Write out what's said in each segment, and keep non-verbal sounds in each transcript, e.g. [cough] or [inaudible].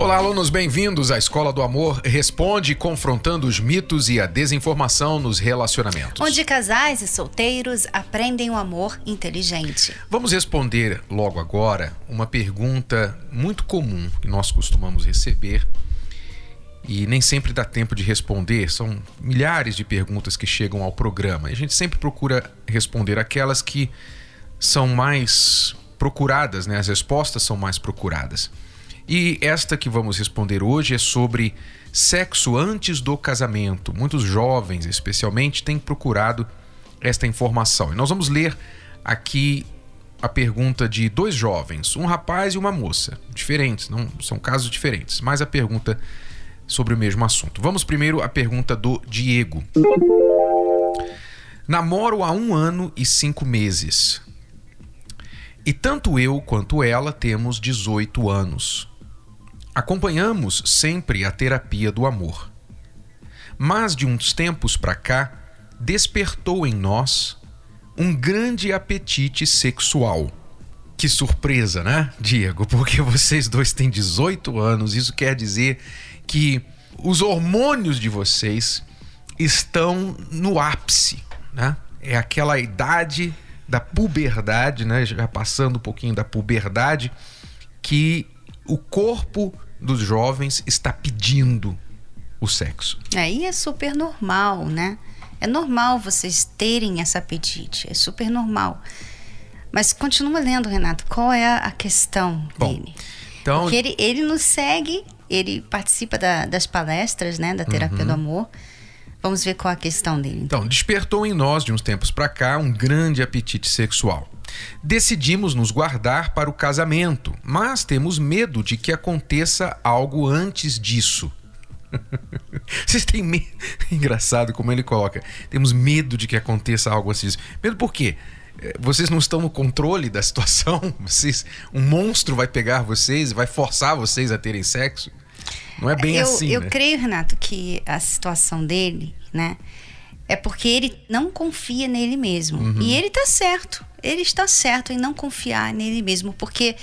Olá, alunos, bem-vindos à Escola do Amor Responde, confrontando os mitos e a desinformação nos relacionamentos. Onde casais e solteiros aprendem o amor inteligente. Vamos responder logo agora uma pergunta muito comum que nós costumamos receber e nem sempre dá tempo de responder. São milhares de perguntas que chegam ao programa. E a gente sempre procura responder aquelas que são mais procuradas, né? As respostas são mais procuradas. E esta que vamos responder hoje é sobre sexo antes do casamento. Muitos jovens, especialmente, têm procurado esta informação. E nós vamos ler aqui a pergunta de dois jovens, um rapaz e uma moça, diferentes, não são casos diferentes, mas a pergunta sobre o mesmo assunto. Vamos primeiro à pergunta do Diego. Namoro há um ano e cinco meses. E tanto eu quanto ela temos 18 anos. Acompanhamos sempre a terapia do amor. Mas de uns tempos para cá, despertou em nós um grande apetite sexual. Que surpresa, né, Diego? Porque vocês dois têm 18 anos, isso quer dizer que os hormônios de vocês estão no ápice, né? É aquela idade da puberdade, né? Já passando um pouquinho da puberdade, que o corpo dos jovens está pedindo o sexo. Aí é super normal, né? É normal vocês terem esse apetite, é super normal. Mas continua lendo, Renato, qual é a questão Bom, dele? Então, Porque ele, ele nos segue, ele participa da- das palestras, né, da terapia do amor. Vamos ver qual é a questão dele. Então, despertou em nós, de uns tempos para cá, um grande apetite sexual. Decidimos nos guardar para o casamento, mas temos medo de que aconteça algo antes disso. [laughs] Vocês têm medo? [laughs] Engraçado como ele coloca. Temos medo de que aconteça algo disso. Medo por quê? Eh, Vocês não estão no controle da situação? [laughs] Vocês, um monstro vai pegar vocês e vai forçar vocês a terem sexo? Não é bem eu, assim, eu né? creio, Renato, que a situação dele, né, é porque ele não confia nele mesmo. Uhum. E ele tá certo. Ele está certo em não confiar nele mesmo, porque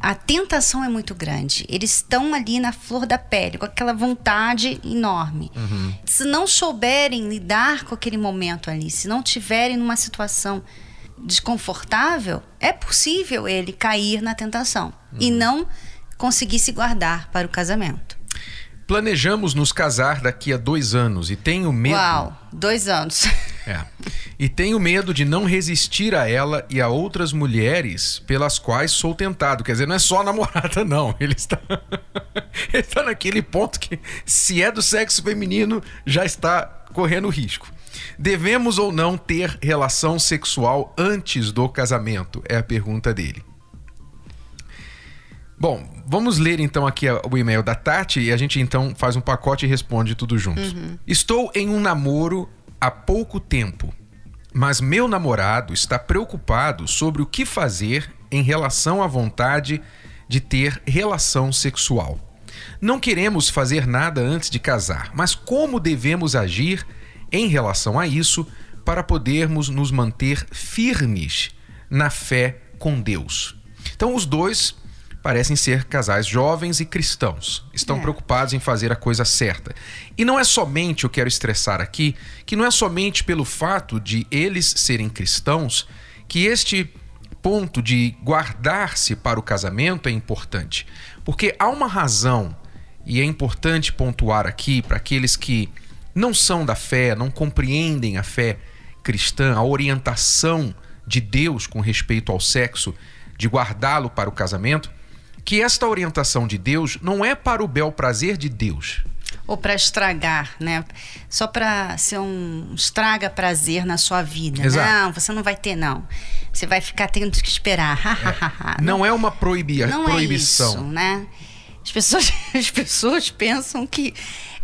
a tentação é muito grande. Eles estão ali na flor da pele, com aquela vontade enorme. Uhum. Se não souberem lidar com aquele momento ali, se não tiverem numa situação desconfortável, é possível ele cair na tentação Uhum. e não conseguir se guardar para o casamento. Planejamos nos casar daqui a dois anos e tenho medo. Uau, dois anos. É. E tenho medo de não resistir a ela e a outras mulheres pelas quais sou tentado. Quer dizer, não é só a namorada, não. Ele está, [laughs] ele está naquele ponto que, se é do sexo feminino, já está correndo risco. Devemos ou não ter relação sexual antes do casamento? É a pergunta dele. Bom, vamos ler então aqui o e-mail da Tati e a gente então faz um pacote e responde tudo junto. Estou em um namoro há pouco tempo, mas meu namorado está preocupado sobre o que fazer em relação à vontade de ter relação sexual. Não queremos fazer nada antes de casar, mas como devemos agir em relação a isso para podermos nos manter firmes na fé com Deus? Então, os dois parecem ser casais jovens e cristãos. Estão É. preocupados em fazer a coisa certa. E não é somente, eu quero estressar aqui, que não é somente pelo fato de eles serem cristãos que este ponto de guardar-se para o casamento é importante. Porque há uma razão, e é importante pontuar aqui para aqueles que não são da fé, não compreendem a fé cristã, a orientação de Deus com respeito ao sexo, de guardá-lo para o casamento, que esta orientação de Deus não é para o bel prazer de Deus. Ou para estragar, né? Só para ser um estraga prazer na sua vida. Exato. Não, você não vai ter, não. Você vai ficar tendo que esperar. Não é uma proibi Não proibição. é isso, né? As pessoas, [laughs] as pessoas pensam que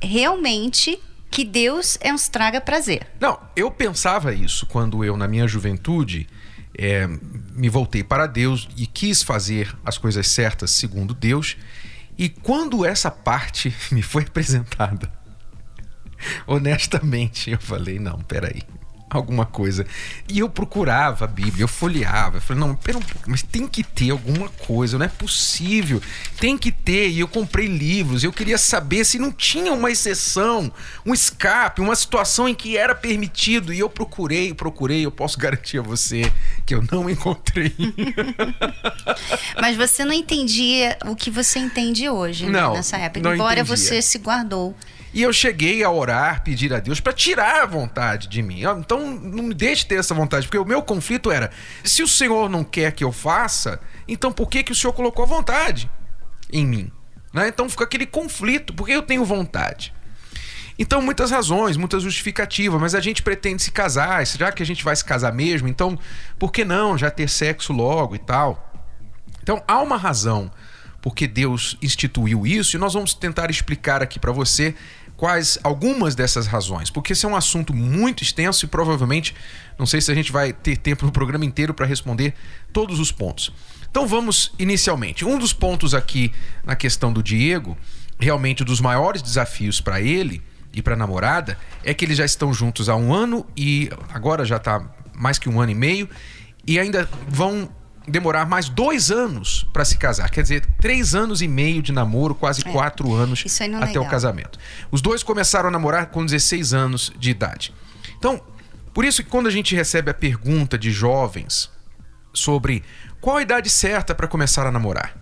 realmente que Deus é um estraga prazer. Não, eu pensava isso quando eu, na minha juventude, é, me voltei para Deus e quis fazer as coisas certas segundo Deus. E quando essa parte [laughs] me foi apresentada, honestamente, eu falei: não, peraí alguma coisa. E eu procurava a Bíblia, eu folheava. Eu falei, não, pera um pouco, mas tem que ter alguma coisa, não é possível. Tem que ter. E eu comprei livros, eu queria saber se não tinha uma exceção, um escape, uma situação em que era permitido. E eu procurei, procurei, eu posso garantir a você que eu não encontrei. [laughs] mas você não entendia o que você entende hoje, né, não, nessa época. Embora entendia. você se guardou. E eu cheguei a orar, pedir a Deus para tirar a vontade de mim. Então não me deixe ter essa vontade, porque o meu conflito era: se o Senhor não quer que eu faça, então por que, que o Senhor colocou a vontade em mim? Né? Então fica aquele conflito, porque eu tenho vontade. Então, muitas razões, muitas justificativas, mas a gente pretende se casar, já que a gente vai se casar mesmo, então por que não já ter sexo logo e tal? Então, há uma razão porque Deus instituiu isso e nós vamos tentar explicar aqui para você quais algumas dessas razões, porque esse é um assunto muito extenso e provavelmente não sei se a gente vai ter tempo no programa inteiro para responder todos os pontos. Então vamos inicialmente. Um dos pontos aqui na questão do Diego, realmente um dos maiores desafios para ele e para a namorada é que eles já estão juntos há um ano e agora já está mais que um ano e meio e ainda vão demorar mais dois anos para se casar. Quer dizer, três anos e meio de namoro, quase é. quatro anos é até o casamento. Os dois começaram a namorar com 16 anos de idade. Então, por isso que quando a gente recebe a pergunta de jovens sobre qual a idade certa para começar a namorar,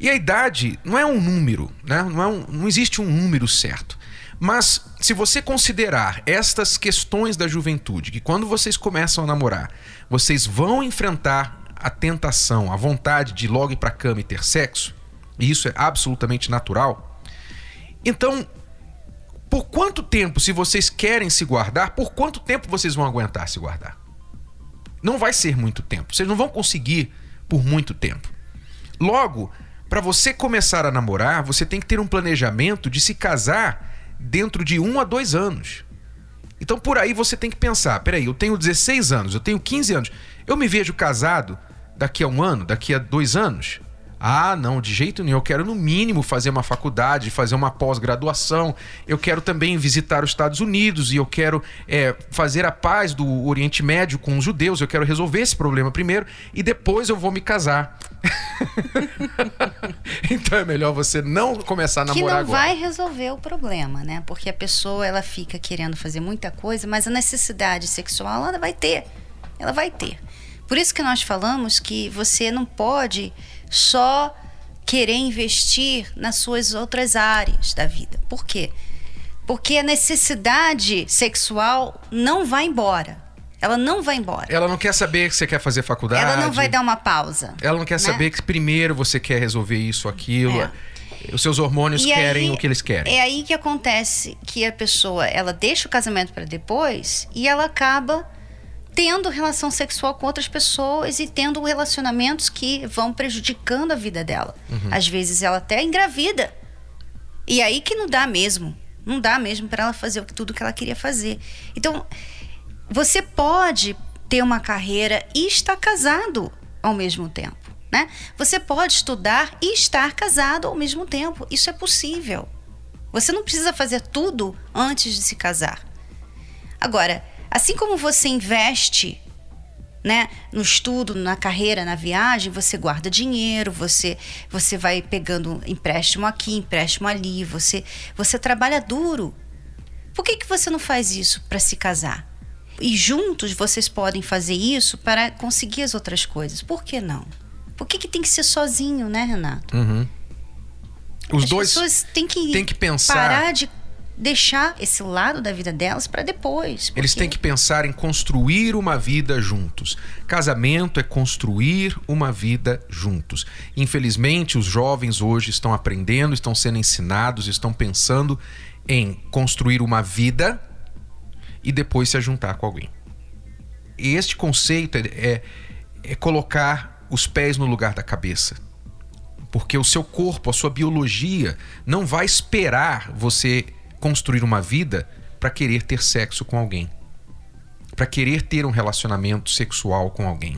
e a idade não é um número, né? não, é um, não existe um número certo. Mas se você considerar estas questões da juventude, que quando vocês começam a namorar, vocês vão enfrentar a tentação, a vontade de logo ir para cama e ter sexo, e isso é absolutamente natural. Então, por quanto tempo, se vocês querem se guardar, por quanto tempo vocês vão aguentar se guardar? Não vai ser muito tempo. Vocês não vão conseguir por muito tempo. Logo, para você começar a namorar, você tem que ter um planejamento de se casar dentro de um a dois anos. Então por aí você tem que pensar: peraí, eu tenho 16 anos, eu tenho 15 anos, eu me vejo casado daqui a um ano, daqui a dois anos? Ah, não, de jeito nenhum. Eu quero, no mínimo, fazer uma faculdade, fazer uma pós-graduação. Eu quero também visitar os Estados Unidos e eu quero é, fazer a paz do Oriente Médio com os judeus. Eu quero resolver esse problema primeiro e depois eu vou me casar. [laughs] então é melhor você não começar a namorar agora. Que não agora. vai resolver o problema, né? Porque a pessoa ela fica querendo fazer muita coisa, mas a necessidade sexual ela vai ter. Ela vai ter. Por isso que nós falamos que você não pode só querer investir nas suas outras áreas da vida. Por quê? Porque a necessidade sexual não vai embora. Ela não vai embora. Ela não quer saber que você quer fazer faculdade. Ela não vai dar uma pausa. Ela não quer né? saber que primeiro você quer resolver isso, aquilo. É. Os seus hormônios e querem aí, o que eles querem. É aí que acontece que a pessoa, ela deixa o casamento para depois e ela acaba tendo relação sexual com outras pessoas e tendo relacionamentos que vão prejudicando a vida dela. Uhum. Às vezes ela até engravida. E aí que não dá mesmo. Não dá mesmo para ela fazer tudo que ela queria fazer. Então, você pode ter uma carreira e estar casado ao mesmo tempo, né? Você pode estudar e estar casado ao mesmo tempo. Isso é possível. Você não precisa fazer tudo antes de se casar. Agora, Assim como você investe né, no estudo, na carreira, na viagem, você guarda dinheiro, você você vai pegando empréstimo aqui, empréstimo ali, você você trabalha duro. Por que, que você não faz isso para se casar? E juntos vocês podem fazer isso para conseguir as outras coisas. Por que não? Por que, que tem que ser sozinho, né, Renato? Uhum. Os as dois pessoas têm que, têm que pensar parar de deixar esse lado da vida delas para depois. Porque... Eles têm que pensar em construir uma vida juntos. Casamento é construir uma vida juntos. Infelizmente, os jovens hoje estão aprendendo, estão sendo ensinados, estão pensando em construir uma vida e depois se juntar com alguém. E este conceito é, é, é colocar os pés no lugar da cabeça porque o seu corpo, a sua biologia não vai esperar você construir uma vida para querer ter sexo com alguém, para querer ter um relacionamento sexual com alguém.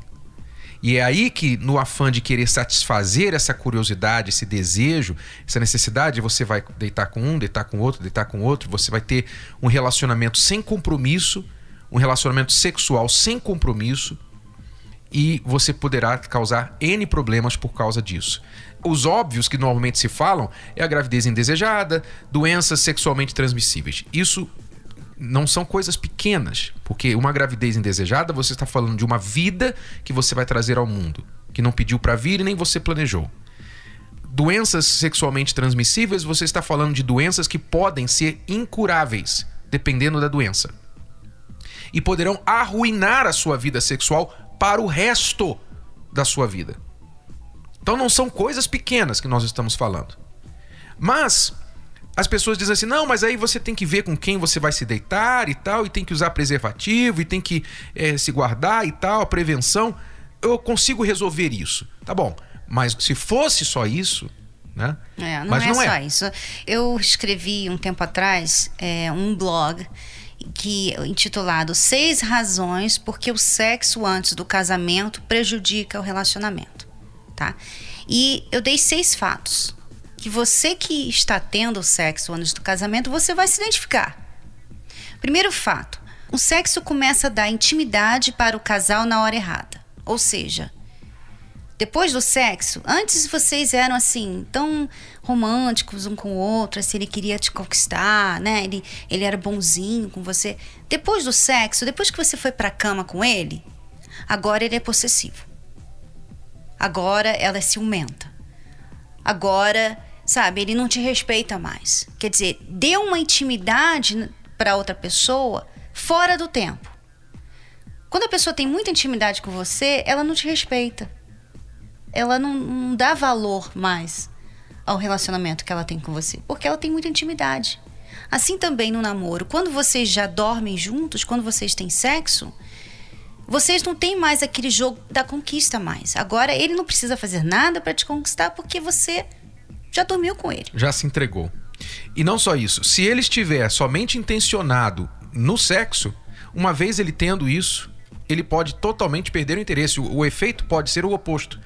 E é aí que, no afã de querer satisfazer essa curiosidade, esse desejo, essa necessidade, você vai deitar com um, deitar com outro, deitar com outro, você vai ter um relacionamento sem compromisso, um relacionamento sexual sem compromisso, e você poderá causar N problemas por causa disso. Os óbvios que normalmente se falam é a gravidez indesejada, doenças sexualmente transmissíveis. Isso não são coisas pequenas, porque uma gravidez indesejada você está falando de uma vida que você vai trazer ao mundo, que não pediu para vir e nem você planejou. Doenças sexualmente transmissíveis, você está falando de doenças que podem ser incuráveis, dependendo da doença. E poderão arruinar a sua vida sexual para o resto da sua vida. Então não são coisas pequenas que nós estamos falando. Mas as pessoas dizem assim: não, mas aí você tem que ver com quem você vai se deitar e tal, e tem que usar preservativo, e tem que é, se guardar e tal, a prevenção. Eu consigo resolver isso. Tá bom, mas se fosse só isso. Né? É, não mas é não só é. isso. Eu escrevi um tempo atrás é, um blog que intitulado Seis Razões porque o sexo antes do casamento prejudica o relacionamento. Tá? E eu dei seis fatos que você que está tendo sexo antes do casamento, você vai se identificar. Primeiro fato: o sexo começa a dar intimidade para o casal na hora errada. Ou seja, depois do sexo, antes vocês eram assim, tão românticos um com o outro, assim, ele queria te conquistar, né? Ele, ele era bonzinho com você. Depois do sexo, depois que você foi pra cama com ele, agora ele é possessivo. Agora ela é ciumenta. Agora sabe? Ele não te respeita mais. Quer dizer, dê uma intimidade para outra pessoa fora do tempo. Quando a pessoa tem muita intimidade com você, ela não te respeita. Ela não, não dá valor mais ao relacionamento que ela tem com você, porque ela tem muita intimidade. Assim também no namoro, quando vocês já dormem juntos, quando vocês têm sexo, vocês não têm mais aquele jogo da conquista mais. Agora ele não precisa fazer nada para te conquistar porque você já dormiu com ele. Já se entregou. E não só isso, se ele estiver somente intencionado no sexo, uma vez ele tendo isso, ele pode totalmente perder o interesse. O, o efeito pode ser o oposto.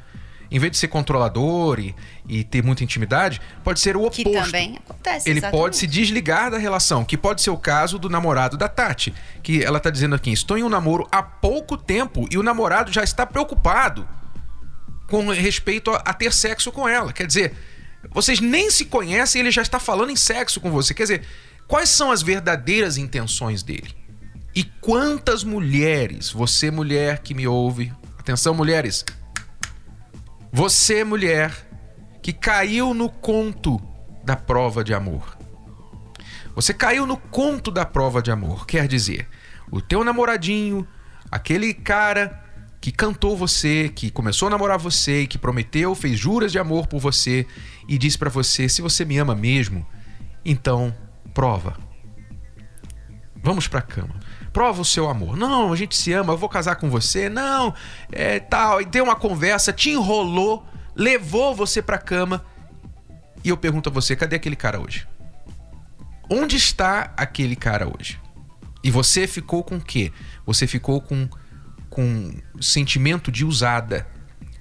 Em vez de ser controlador e, e, ter muita intimidade, pode ser o oposto. Que também acontece. Ele exatamente. pode se desligar da relação, que pode ser o caso do namorado da Tati, que ela está dizendo aqui: estou em um namoro há pouco tempo e o namorado já está preocupado com respeito a, a ter sexo com ela. Quer dizer, vocês nem se conhecem e ele já está falando em sexo com você. Quer dizer, quais são as verdadeiras intenções dele? E quantas mulheres, você mulher que me ouve, atenção mulheres, você mulher que caiu no conto da prova de amor. Você caiu no conto da prova de amor, quer dizer, o teu namoradinho, aquele cara que cantou você, que começou a namorar você que prometeu, fez juras de amor por você e disse para você: se você me ama mesmo, então prova. Vamos pra cama. Prova o seu amor. Não, a gente se ama, eu vou casar com você. Não, é tal. E deu uma conversa, te enrolou, levou você pra cama. E eu pergunto a você: cadê aquele cara hoje? Onde está aquele cara hoje? E você ficou com o quê? Você ficou com com sentimento de usada.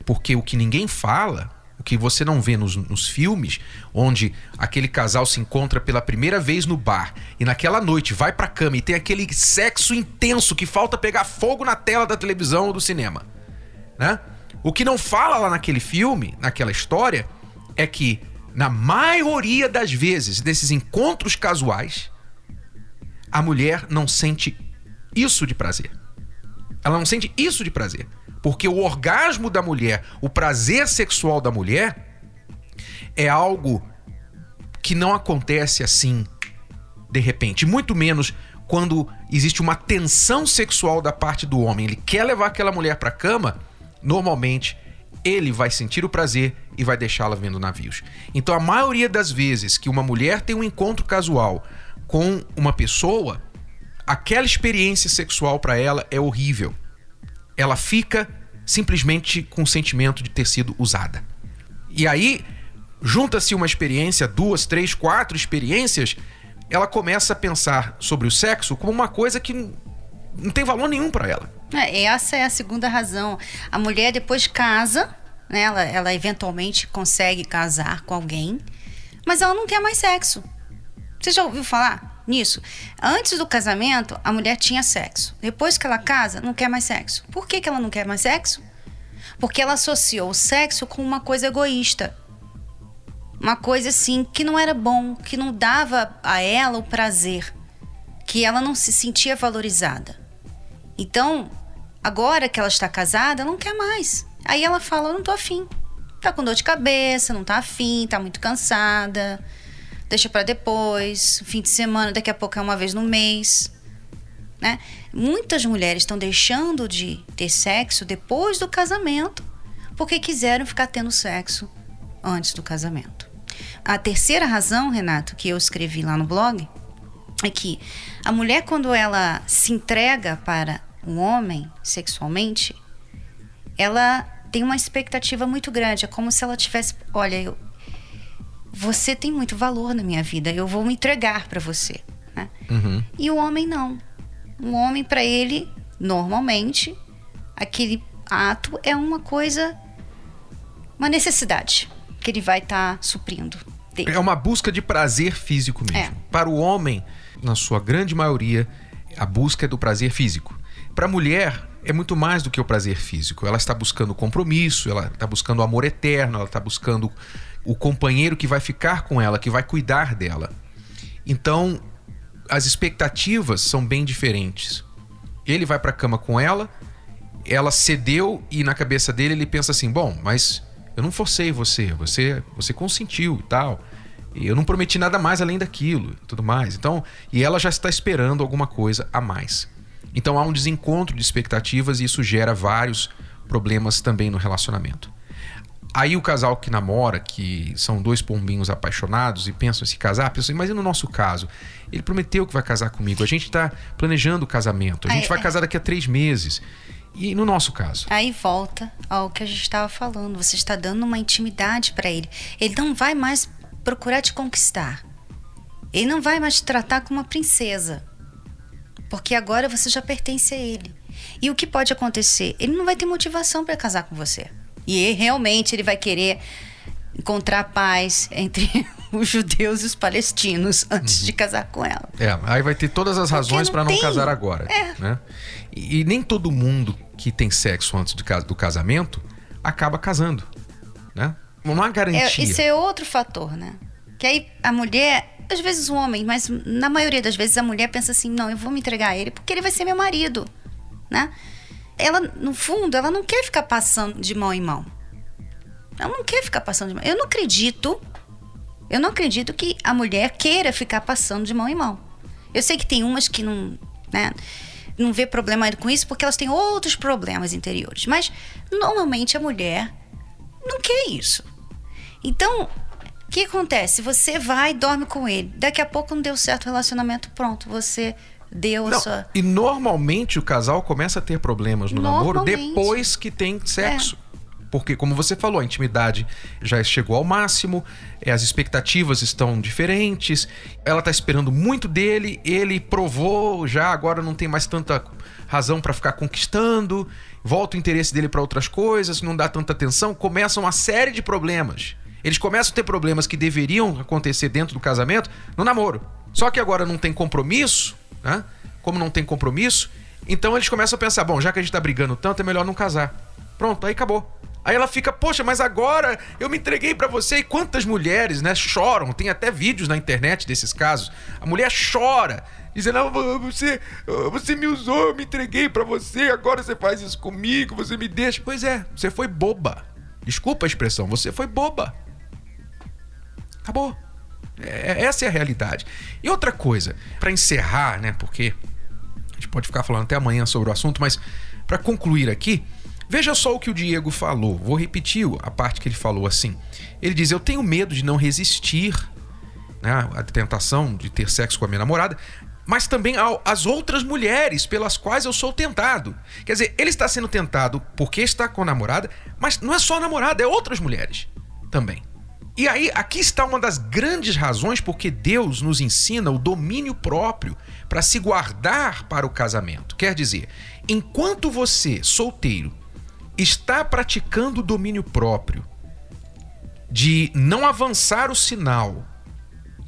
Porque o que ninguém fala, o que você não vê nos, nos, filmes, onde aquele casal se encontra pela primeira vez no bar e naquela noite vai pra cama e tem aquele sexo intenso que falta pegar fogo na tela da televisão ou do cinema. Né? O que não fala lá naquele filme, naquela história, é que na maioria das vezes desses encontros casuais, a mulher não sente isso de prazer. Ela não sente isso de prazer. Porque o orgasmo da mulher, o prazer sexual da mulher, é algo que não acontece assim de repente. Muito menos quando existe uma tensão sexual da parte do homem. Ele quer levar aquela mulher para cama, normalmente ele vai sentir o prazer e vai deixá-la vendo navios. Então, a maioria das vezes que uma mulher tem um encontro casual com uma pessoa, aquela experiência sexual para ela é horrível. Ela fica simplesmente com o sentimento de ter sido usada. E aí, junta-se uma experiência, duas, três, quatro experiências, ela começa a pensar sobre o sexo como uma coisa que não tem valor nenhum para ela. É, essa é a segunda razão. A mulher depois casa, né? Ela, ela eventualmente consegue casar com alguém, mas ela não quer mais sexo. Você já ouviu falar nisso? Antes do casamento, a mulher tinha sexo. Depois que ela casa, não quer mais sexo. Por que, que ela não quer mais sexo? Porque ela associou o sexo com uma coisa egoísta. Uma coisa assim que não era bom, que não dava a ela o prazer, que ela não se sentia valorizada. Então, agora que ela está casada, não quer mais. Aí ela fala: Eu não tô afim. Tá com dor de cabeça, não tá afim, tá muito cansada deixa para depois, fim de semana, daqui a pouco é uma vez no mês. Né? Muitas mulheres estão deixando de ter sexo depois do casamento porque quiseram ficar tendo sexo antes do casamento. A terceira razão, Renato, que eu escrevi lá no blog, é que a mulher, quando ela se entrega para um homem sexualmente, ela tem uma expectativa muito grande. É como se ela tivesse: olha, eu, você tem muito valor na minha vida, eu vou me entregar para você. Né? Uhum. E o homem não. O homem, para ele, normalmente, aquele ato é uma coisa, uma necessidade que ele vai estar tá suprindo. Dele. É uma busca de prazer físico mesmo. É. Para o homem, na sua grande maioria, a busca é do prazer físico. Para a mulher, é muito mais do que o prazer físico. Ela está buscando compromisso, ela está buscando amor eterno, ela está buscando o companheiro que vai ficar com ela, que vai cuidar dela. Então, as expectativas são bem diferentes. Ele vai para a cama com ela, ela cedeu e na cabeça dele ele pensa assim: "Bom, mas eu não forcei você, você você consentiu e tal. Eu não prometi nada mais além daquilo, tudo mais. Então, e ela já está esperando alguma coisa a mais. Então há um desencontro de expectativas e isso gera vários problemas também no relacionamento. Aí o casal que namora, que são dois pombinhos apaixonados e pensam em se casar, pensam assim, mas e no nosso caso? Ele prometeu que vai casar comigo, a gente está planejando o casamento, a gente vai casar daqui a três meses. E no nosso caso? Aí volta ao que a gente estava falando, você está dando uma intimidade para ele. Ele não vai mais procurar te conquistar. Ele não vai mais te tratar como uma princesa. Porque agora você já pertence a ele. E o que pode acontecer? Ele não vai ter motivação para casar com você. E realmente ele vai querer encontrar paz entre [laughs] os judeus e os palestinos antes uhum. de casar com ela. É, aí vai ter todas as razões para não casar agora. É. Né? E, e, nem todo mundo que tem sexo antes do, do casamento acaba casando. Né? Não há garantia. É, isso é outro fator, né? Que aí a mulher, às vezes o homem, mas na maioria das vezes a mulher pensa assim: não, eu vou me entregar a ele porque ele vai ser meu marido. Né? ela, no fundo, ela não quer ficar passando de mão em mão. Ela não quer ficar passando de mão. Eu não acredito, eu não acredito que a mulher queira ficar passando de mão em mão. Eu sei que tem umas que não, né, não vê problema com isso porque elas têm outros problemas interiores. Mas normalmente a mulher não quer isso. Então, que acontece? Você vai e dorme com ele. Daqui a pouco não deu certo o relacionamento, pronto. Você deu não, a sua. E normalmente o casal começa a ter problemas no namoro depois que tem sexo. É. Porque, como você falou, a intimidade já chegou ao máximo, é, as expectativas estão diferentes, ela está esperando muito dele, ele provou já, agora não tem mais tanta razão para ficar conquistando, volta o interesse dele para outras coisas, não dá tanta atenção, começa uma série de problemas. Eles começam a ter problemas que deveriam acontecer dentro do casamento no namoro. Só que agora não tem compromisso, né? Como não tem compromisso, então eles começam a pensar: bom, já que a gente tá brigando tanto, é melhor não casar. Pronto, aí acabou. Aí ela fica, poxa, mas agora eu me entreguei para você. E quantas mulheres, né, choram? Tem até vídeos na internet desses casos. A mulher chora, dizendo: não, você, você me usou, eu me entreguei para você, agora você faz isso comigo, você me deixa. Pois é, você foi boba. Desculpa a expressão, você foi boba. Acabou. É, essa é a realidade. E outra coisa, para encerrar, né? Porque a gente pode ficar falando até amanhã sobre o assunto, mas para concluir aqui, veja só o que o Diego falou. Vou repetir a parte que ele falou assim. Ele diz: Eu tenho medo de não resistir né, à tentação de ter sexo com a minha namorada, mas também às outras mulheres pelas quais eu sou tentado. Quer dizer, ele está sendo tentado porque está com a namorada, mas não é só a namorada, é outras mulheres também. E aí, aqui está uma das grandes razões porque Deus nos ensina o domínio próprio para se guardar para o casamento. Quer dizer, enquanto você, solteiro, está praticando o domínio próprio de não avançar o sinal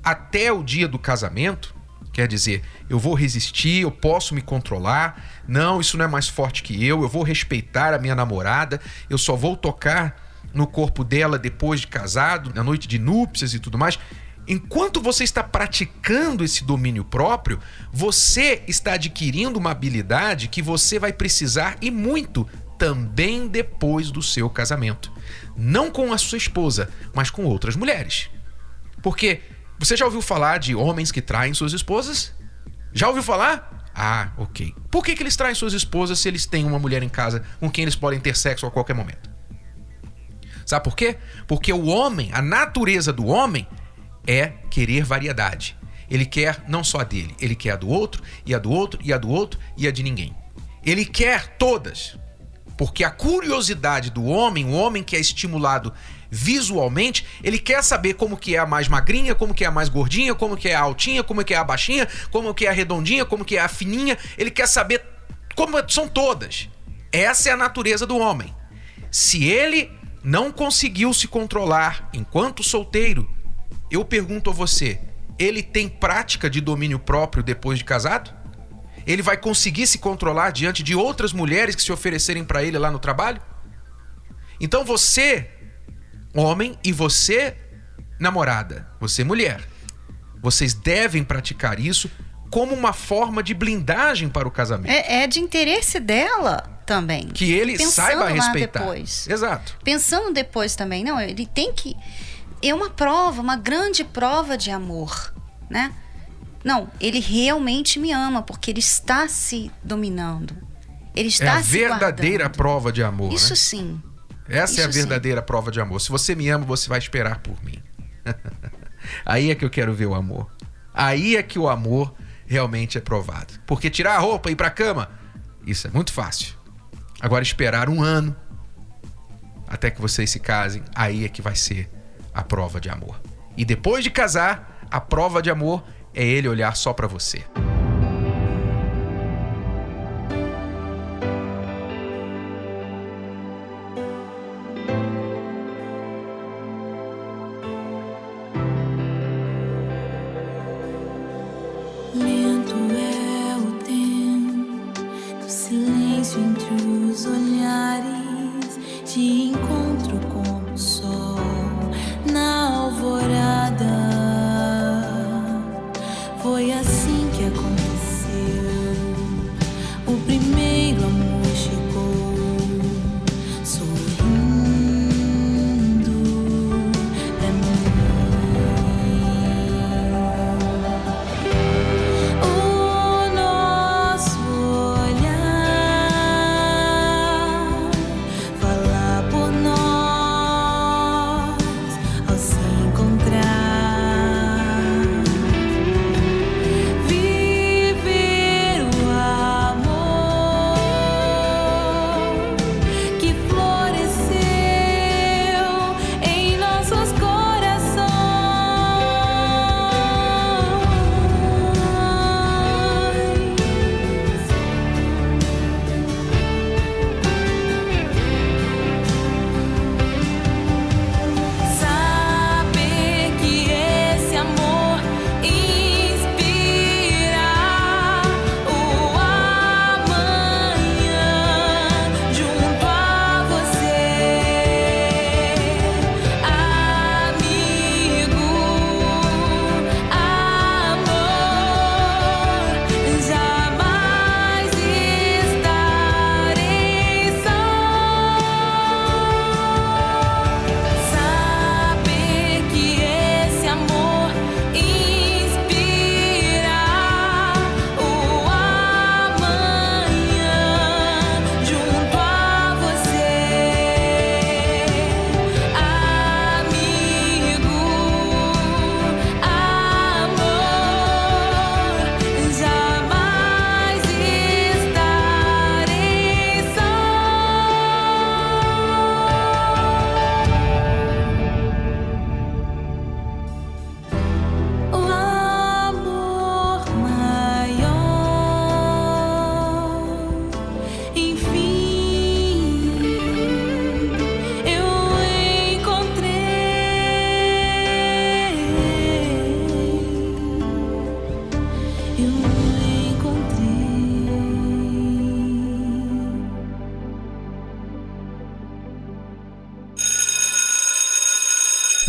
até o dia do casamento, quer dizer, eu vou resistir, eu posso me controlar, não, isso não é mais forte que eu, eu vou respeitar a minha namorada, eu só vou tocar no corpo dela depois de casado, na noite de núpcias e tudo mais. Enquanto você está praticando esse domínio próprio, você está adquirindo uma habilidade que você vai precisar e muito também depois do seu casamento. Não com a sua esposa, mas com outras mulheres. Porque você já ouviu falar de homens que traem suas esposas? Já ouviu falar? Ah, ok. Por que, que eles traem suas esposas se eles têm uma mulher em casa com quem eles podem ter sexo a qualquer momento? Sabe por quê? Porque o homem, a natureza do homem é querer variedade. Ele quer não só a dele, ele quer a do outro, e a do outro, e a do outro, e a de ninguém. Ele quer todas. Porque a curiosidade do homem, o homem que é estimulado visualmente, ele quer saber como que é a mais magrinha, como que é a mais gordinha, como que é a altinha, como que é a baixinha, como que é a redondinha, como que é a fininha. Ele quer saber como são todas. Essa é a natureza do homem. Se ele não conseguiu se controlar enquanto solteiro, eu pergunto a você, ele tem prática de domínio próprio depois de casado? Ele vai conseguir se controlar diante de outras mulheres que se oferecerem para ele lá no trabalho? Então você, homem, e você, namorada, você, mulher, vocês devem praticar isso como uma forma de blindagem para o casamento. É, é de interesse dela também. Que ele Pensando saiba respeitar. Depois. Exato. Pensando depois também, não, ele tem que é uma prova, uma grande prova de amor, né? Não, ele realmente me ama porque ele está se dominando. Ele está é a verdadeira prova de amor. Isso né? sim. Essa Isso é a verdadeira prova de amor. Se você me ama, você vai esperar por mim. [laughs] Aí é que eu quero ver o amor. Aí é que o amor realmente é provado. Porque tirar a roupa e ir pra cama, isso é muito fácil. Agora esperar um ano até que vocês se casem, aí é que vai ser a prova de amor. E depois de casar, a prova de amor é ele olhar só pra você.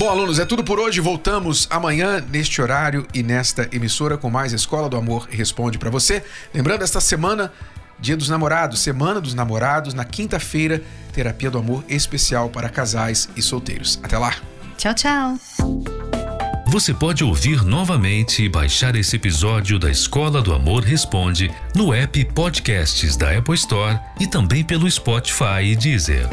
Bom, alunos, é tudo por hoje. Voltamos amanhã neste horário e nesta emissora com mais Escola do Amor Responde para você. Lembrando, esta semana, Dia dos Namorados, Semana dos Namorados, na quinta-feira, terapia do amor especial para casais e solteiros. Até lá. Tchau, tchau. Você pode ouvir novamente e baixar esse episódio da Escola do Amor Responde no app Podcasts da Apple Store e também pelo Spotify e Deezer.